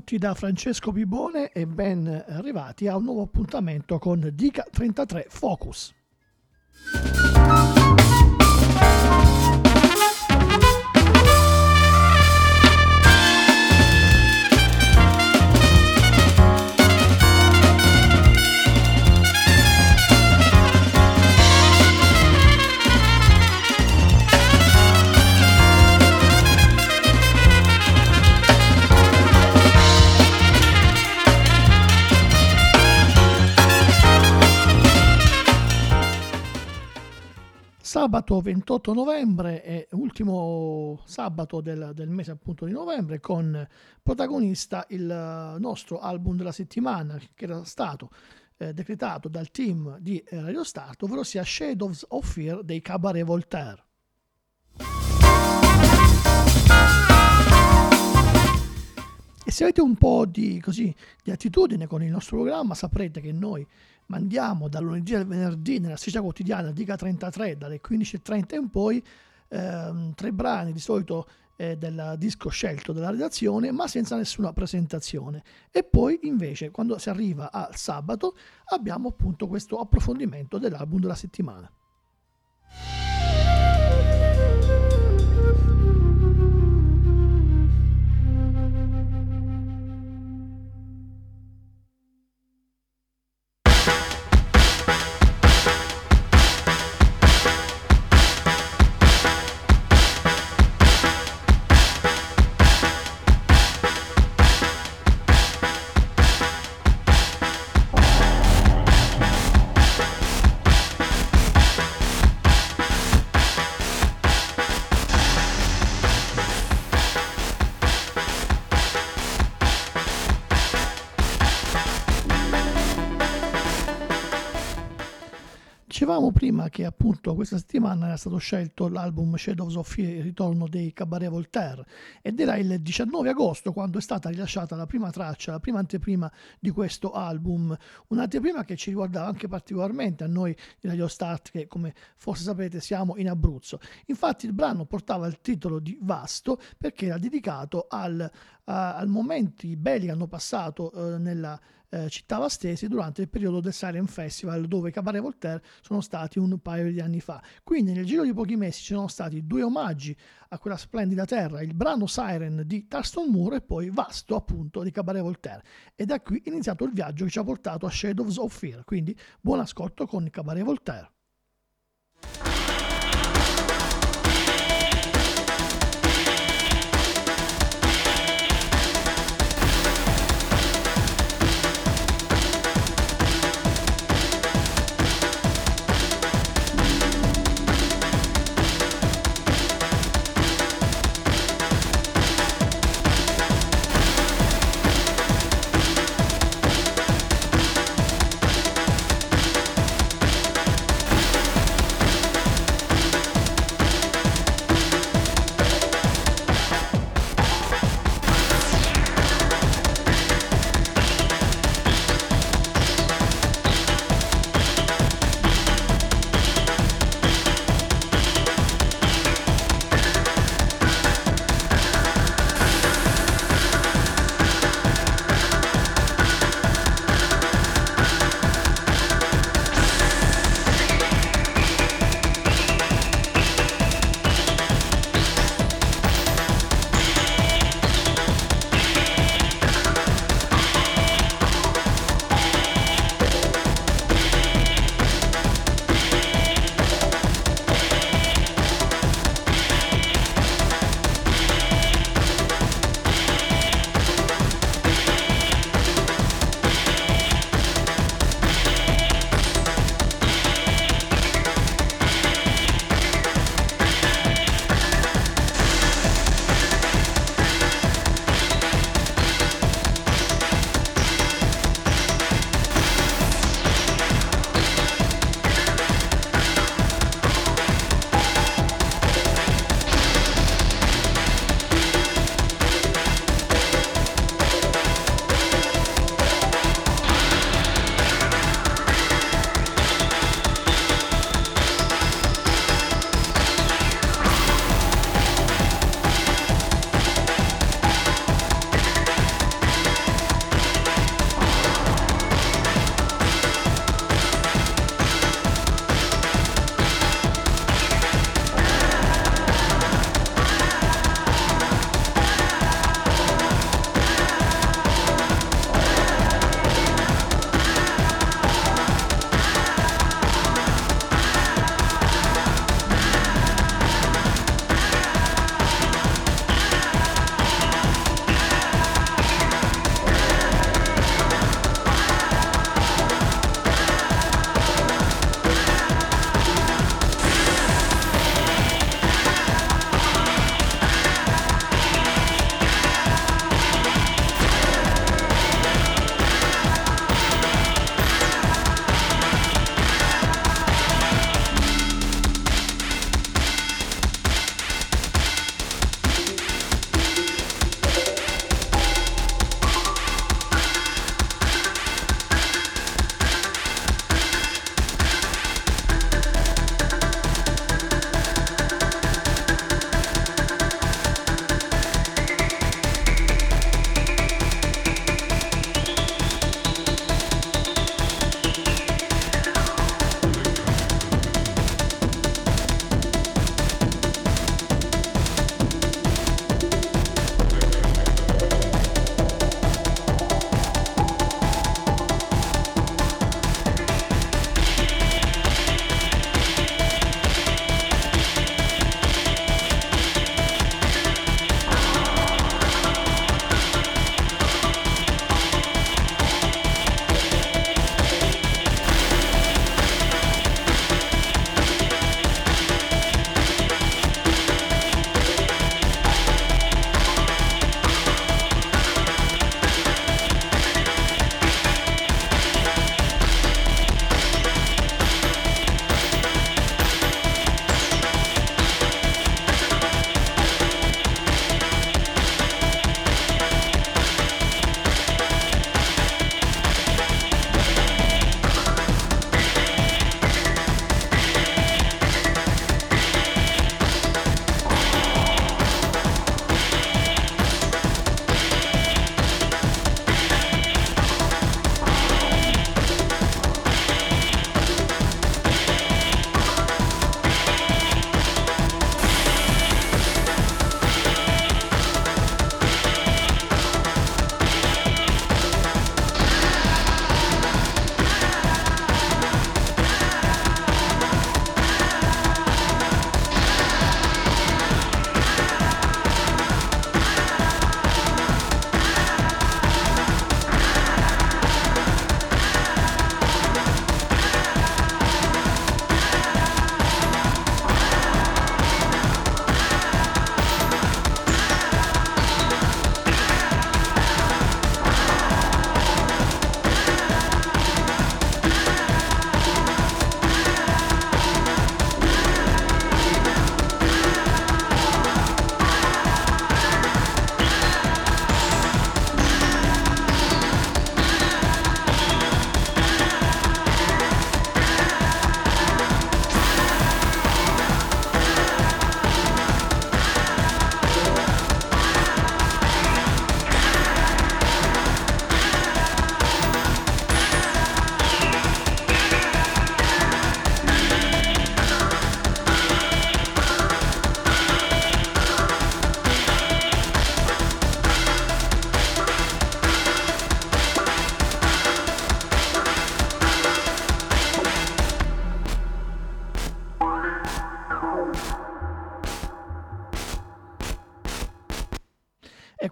Tutti da Francesco Bibone e ben arrivati a un nuovo appuntamento con Dica 33 Focus. Sabato 28 novembre è ultimo sabato del, del, mese appunto di novembre con protagonista il nostro album della settimana che era stato eh, decretato dal team di Radio Start, ovvero sia Shadows of Fear dei Cabaret Voltaire. E se avete un po' di, così, di attitudine con il nostro programma saprete che noi mandiamo dal lunedì al venerdì nella striscia quotidiana Dica 33 dalle 15.30 in poi ehm, tre brani di solito eh, del disco scelto dalla redazione ma senza nessuna presentazione e poi invece quando si arriva al sabato abbiamo appunto questo approfondimento dell'album della settimana. Dicevamo prima che appunto questa settimana era stato scelto l'album Shadows of Fear, il ritorno dei Cabaret Voltaire ed era il 19 agosto quando è stata rilasciata la prima traccia, la prima anteprima di questo album, un'anteprima che ci riguardava anche particolarmente a noi di Radio Start che come forse sapete siamo in Abruzzo. Infatti il brano portava il titolo di Vasto perché era dedicato al, uh, al momenti belli che hanno passato uh, nella eh, città vastesi durante il periodo del Siren Festival dove Cabaret Voltaire sono stati un paio di anni fa. Quindi nel giro di pochi mesi ci sono stati due omaggi a quella splendida terra, il brano Siren di Tarston Moore e poi Vasto appunto di Cabaret Voltaire. E da qui è iniziato il viaggio che ci ha portato a Shadows of Fear, quindi buon ascolto con Cabaret Voltaire.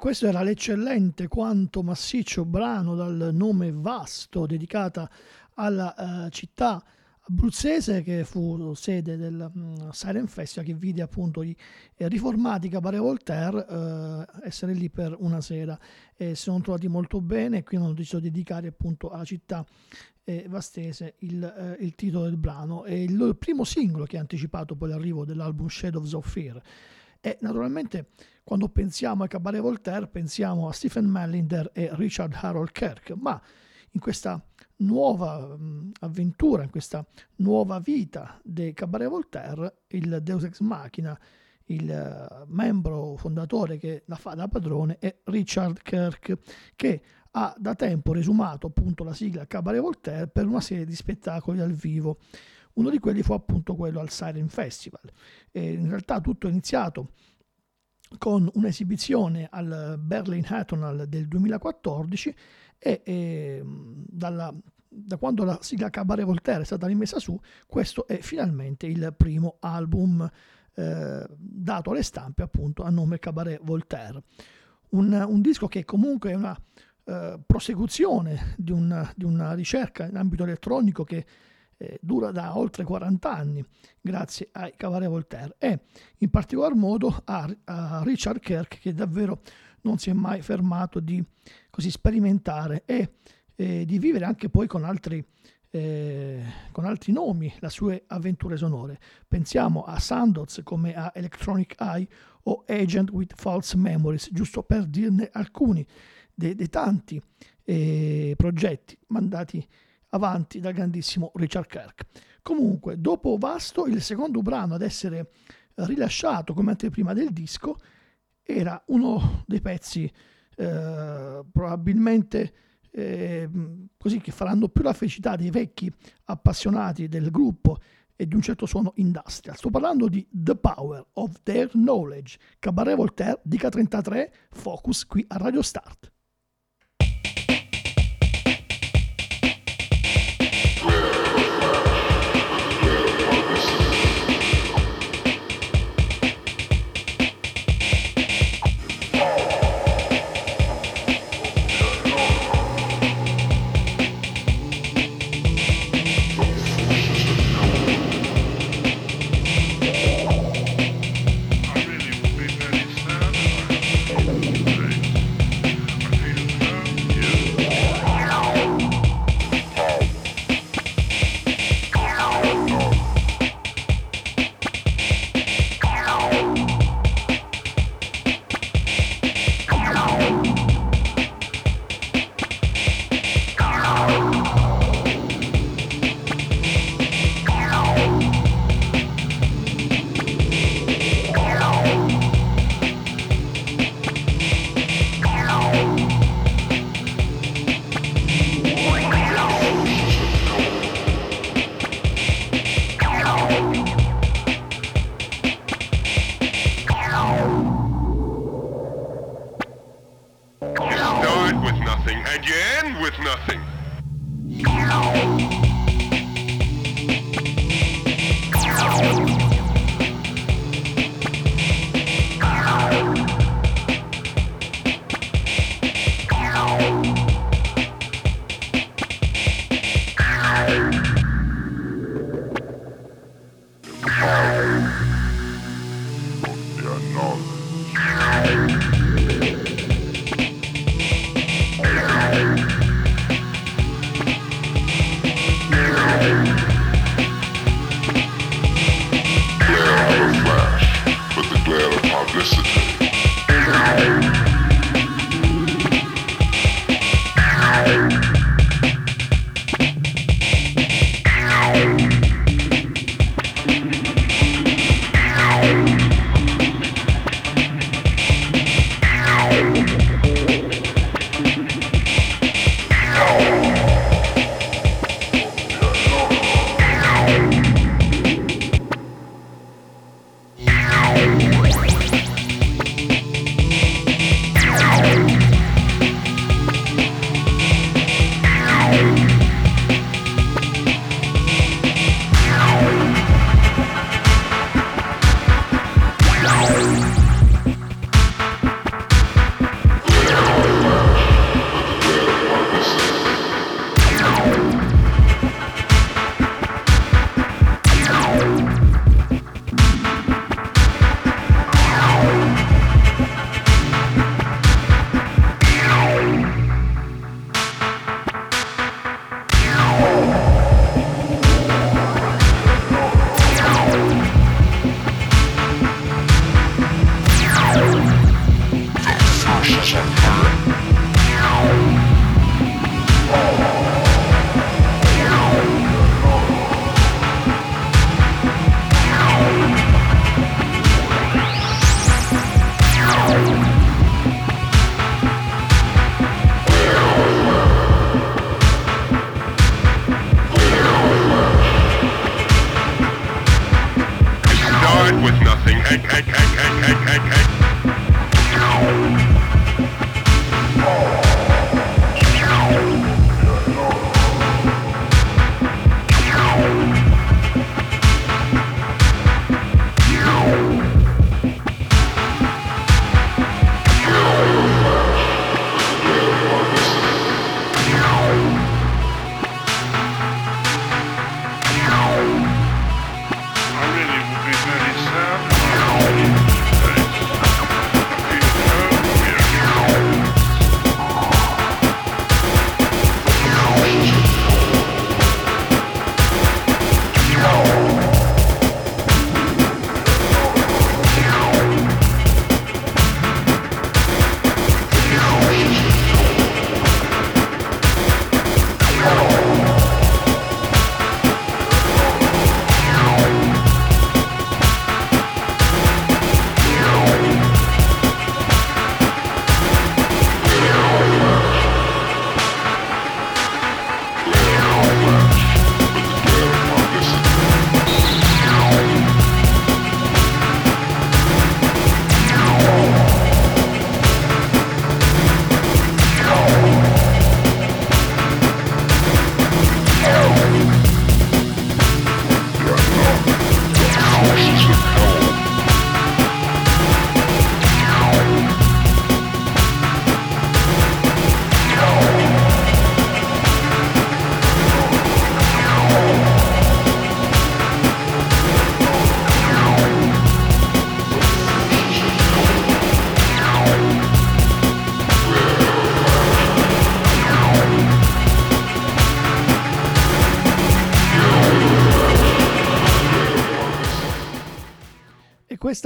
Questo era l'eccellente quanto massiccio brano dal nome Vasto dedicata alla uh, città abruzzese che fu sede del um, Siren Festival che vide appunto i eh, riformati Cabaret Voltaire uh, essere lì per una sera. E si sono trovati molto bene e quindi hanno deciso di dedicare appunto alla città eh, vastese il, eh, il, titolo del brano. E il, il primo singolo che ha anticipato poi l'arrivo dell'album Shadows of Fear e naturalmente quando pensiamo a Cabaret Voltaire pensiamo a Stephen Mallinder e Richard Harold Kirk, ma in questa nuova mh, avventura, in questa nuova vita di Cabaret Voltaire, il Deus Ex Machina, il uh, membro fondatore che la fa da padrone è Richard Kirk, che ha da tempo resumato appunto la sigla Cabaret Voltaire per una serie di spettacoli dal vivo. Uno di quelli fu appunto quello al Siren Festival. E in realtà tutto è iniziato con un'esibizione al Berlin Hatonal del 2014 e, e dalla, da quando la sigla Cabaret Voltaire è stata rimessa su, questo è finalmente il primo album eh, dato alle stampe appunto a nome Cabaret Voltaire. Un, un disco che comunque è una eh, prosecuzione di una, di una ricerca in ambito elettronico che eh, dura da oltre 40 anni grazie ai Cabaret Voltaire e in particolar modo a, a, Richard Kirk che davvero non si è mai fermato di così sperimentare e eh, di vivere anche poi con altri, eh, con altri nomi le sue avventure sonore. Pensiamo a Sandoz come a Electronic Eye o Agent with False Memories, giusto per dirne alcuni dei, dei tanti eh, progetti mandati avanti dal grandissimo Richard Kirk. Comunque, dopo Vasto, il secondo brano ad essere rilasciato come anteprima del disco era uno dei pezzi eh, probabilmente eh, così che faranno più la felicità dei vecchi appassionati del gruppo e di un certo suono industrial. Sto parlando di The Power of Their Knowledge, Cabaret Voltaire, Dica 33, Focus qui a Radio Start.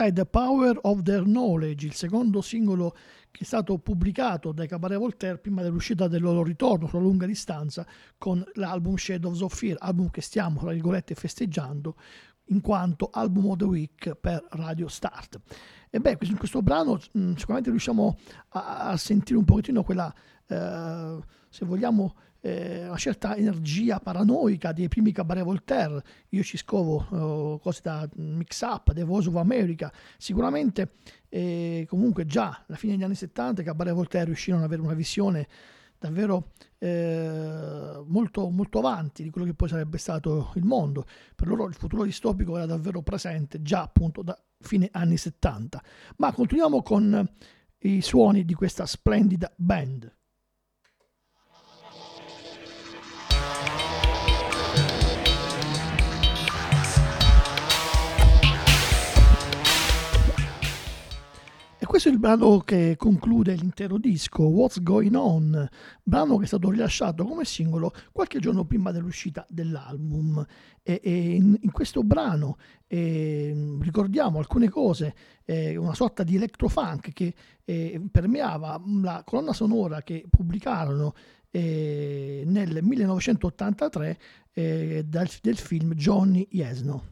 È The Power of Their Knowledge, il secondo singolo che è stato pubblicato dai Cabaret Voltaire prima dell'uscita del loro ritorno sulla lunga distanza con l'album Shadows of Fear, album che stiamo, tra virgolette, festeggiando in quanto album of the week per Radio Start. E beh, in questo brano mh, sicuramente riusciamo a, a, sentire un pochettino quella, eh, se vogliamo, eh, una certa energia paranoica dei primi cabaret Voltaire. Io ci scovo eh, cose da Mix Up, The Voice of America. Sicuramente, eh, comunque, già alla fine degli anni 70 i cabaret Voltaire riuscirono ad avere una visione davvero eh, molto, molto avanti di quello che poi sarebbe stato il mondo. Per loro il futuro distopico era davvero presente già appunto da fine anni 70. Ma continuiamo con i suoni di questa splendida band. Questo è il brano che conclude l'intero disco, What's Going On, brano che è stato rilasciato come singolo qualche giorno prima dell'uscita dell'album. E, e in, in, questo brano eh, ricordiamo alcune cose, eh, una sorta di electrofunk che eh, permeava la colonna sonora che pubblicarono eh, nel 1983 eh, dal, del film Johnny Yesno.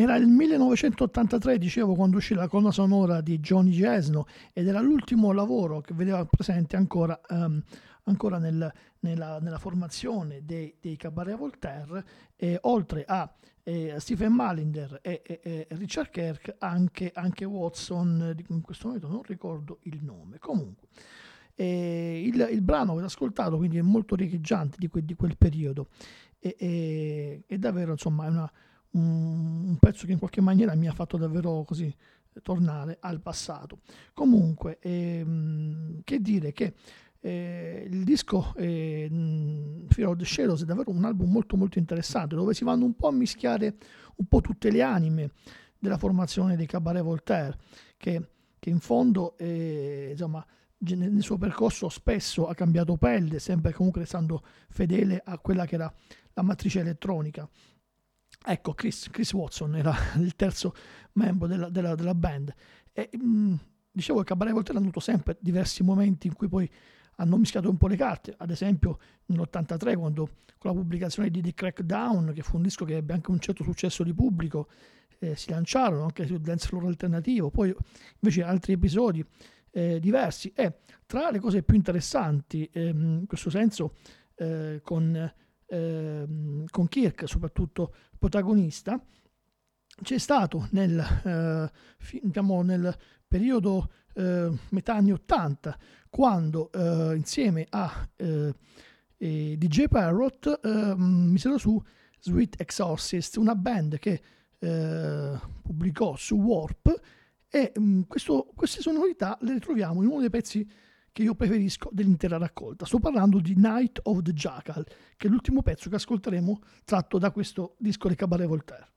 Era il 1983, dicevo, quando uscì la colonna sonora di Johnny Gesno ed era l'ultimo lavoro che vedeva presente ancora, um, ancora nel, nella, nella, formazione dei, dei Cabaret Voltaire, e oltre a eh, Stephen Malinder e, e, e, Richard Kirk, anche, anche Watson, in questo momento non ricordo il nome. Comunque, eh, il, il, brano che ho ascoltato quindi è molto riecheggiante di, que, di quel periodo e, e davvero insomma è una, un, pezzo che in qualche maniera mi ha fatto davvero così tornare al passato. Comunque, ehm, che dire che eh, il disco eh, Fear of the Shadows è davvero un album molto molto interessante dove si vanno un po' a mischiare un po' tutte le anime della formazione dei Cabaret Voltaire che, che in fondo eh, insomma nel suo percorso spesso ha cambiato pelle, sempre comunque restando fedele a quella che era la matrice elettronica. Ecco, Chris, Chris Watson era il terzo membro della, della, della band. E, mh, mm, dicevo che Cabaret Voltaire hanno avuto sempre diversi momenti in cui poi hanno mischiato un po' le carte, ad esempio nell'83 quando con la pubblicazione di The Crackdown, che fu un disco che ebbe anche un certo successo di pubblico, eh, si lanciarono anche sul dance floor alternativo, poi invece altri episodi eh, diversi. E tra le cose più interessanti ehm, in questo senso eh, con, ehm, con Kirk soprattutto protagonista c'è stato nel, eh, diciamo nel periodo eh, metà anni 80 quando eh, insieme a eh, DJ Parrot misero su Sweet Exorcist una band che pubblicò su Warp e mh, mm, questo, queste sonorità le ritroviamo in uno dei pezzi che io preferisco dell'intera raccolta. Sto parlando di Night of the Jackal, che è l'ultimo pezzo che ascolteremo tratto da questo disco di Cabaret Voltaire.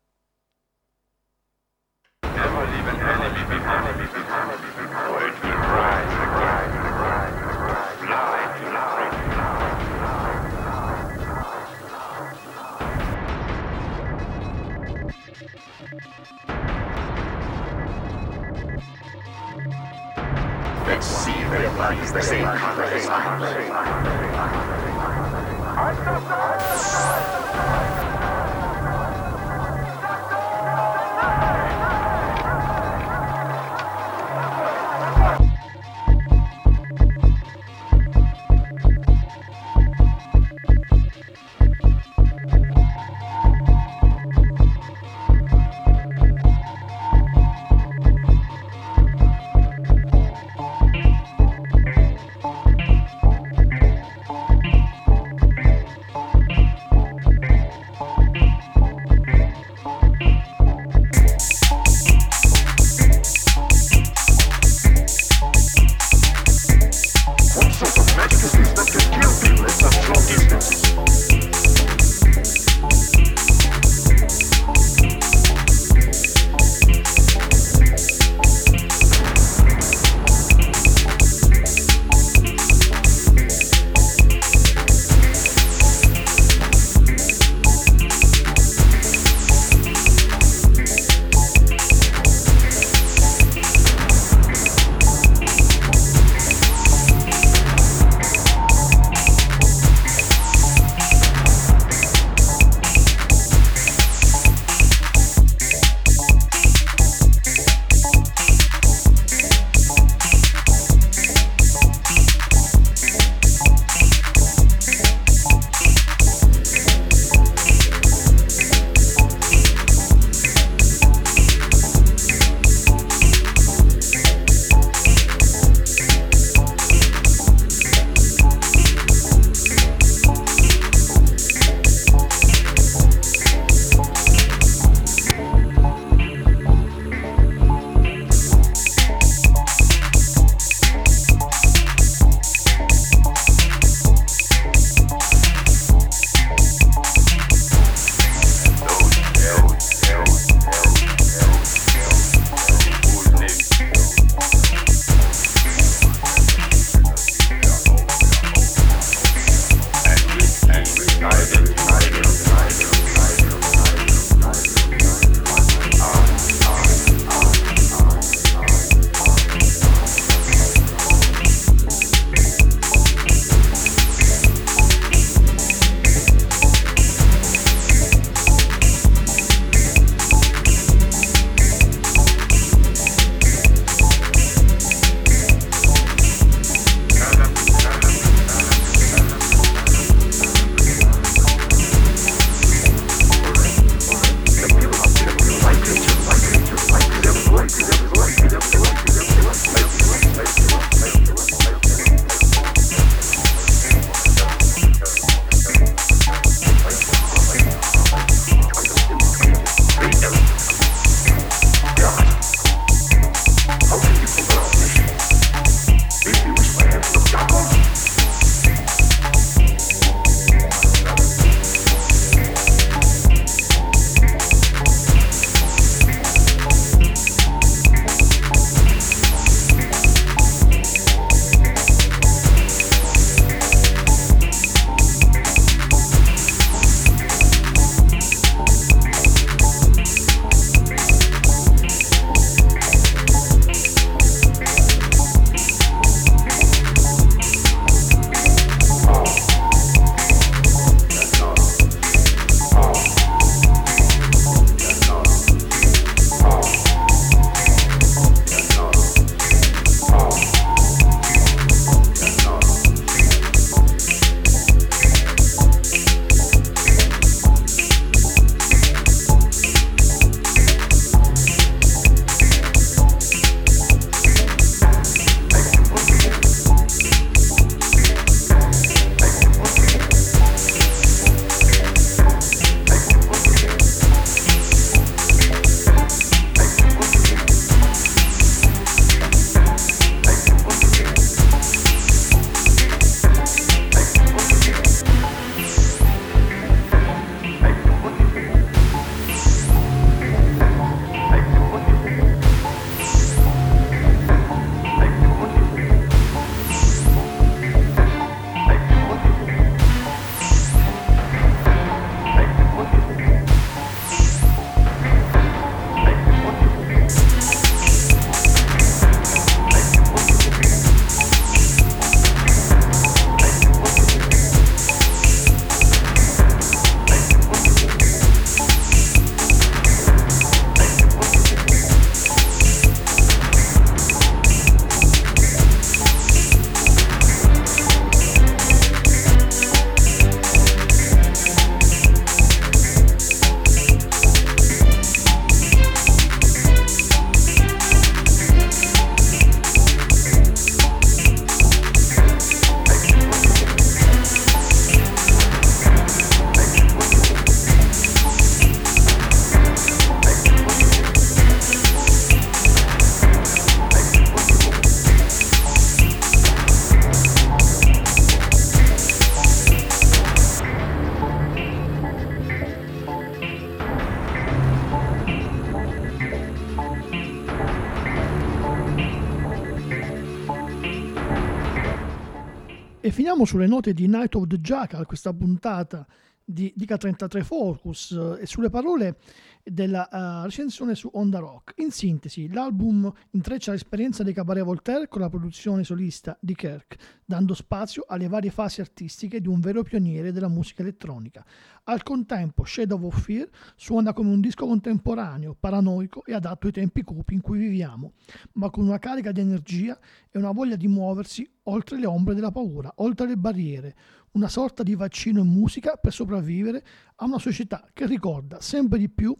E finiamo sulle note di Night of the Jackal, questa puntata di Dica 33 Focus eh, e sulle parole della uh, recensione su Onda Rock. In sintesi, l'album intreccia l'esperienza dei Cabaret Voltaire con la produzione solista di Kirk, dando spazio alle varie fasi artistiche di un vero pioniere della musica elettronica. Al contempo, Shadow of Fear suona come un disco contemporaneo, paranoico e adatto ai tempi cupi in cui viviamo, ma con una carica di energia e una voglia di muoversi oltre le ombre della paura, oltre le barriere, una sorta di vaccino in musica per sopravvivere a una società che ricorda sempre di più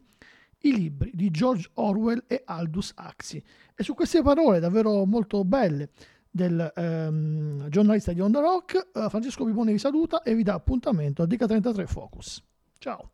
i libri di George Orwell e Aldous Huxley. E su queste parole davvero molto belle del ehm, giornalista di Onda Rock, eh, Francesco Pipone vi saluta e vi dà appuntamento a Dica 33 Focus. Ciao!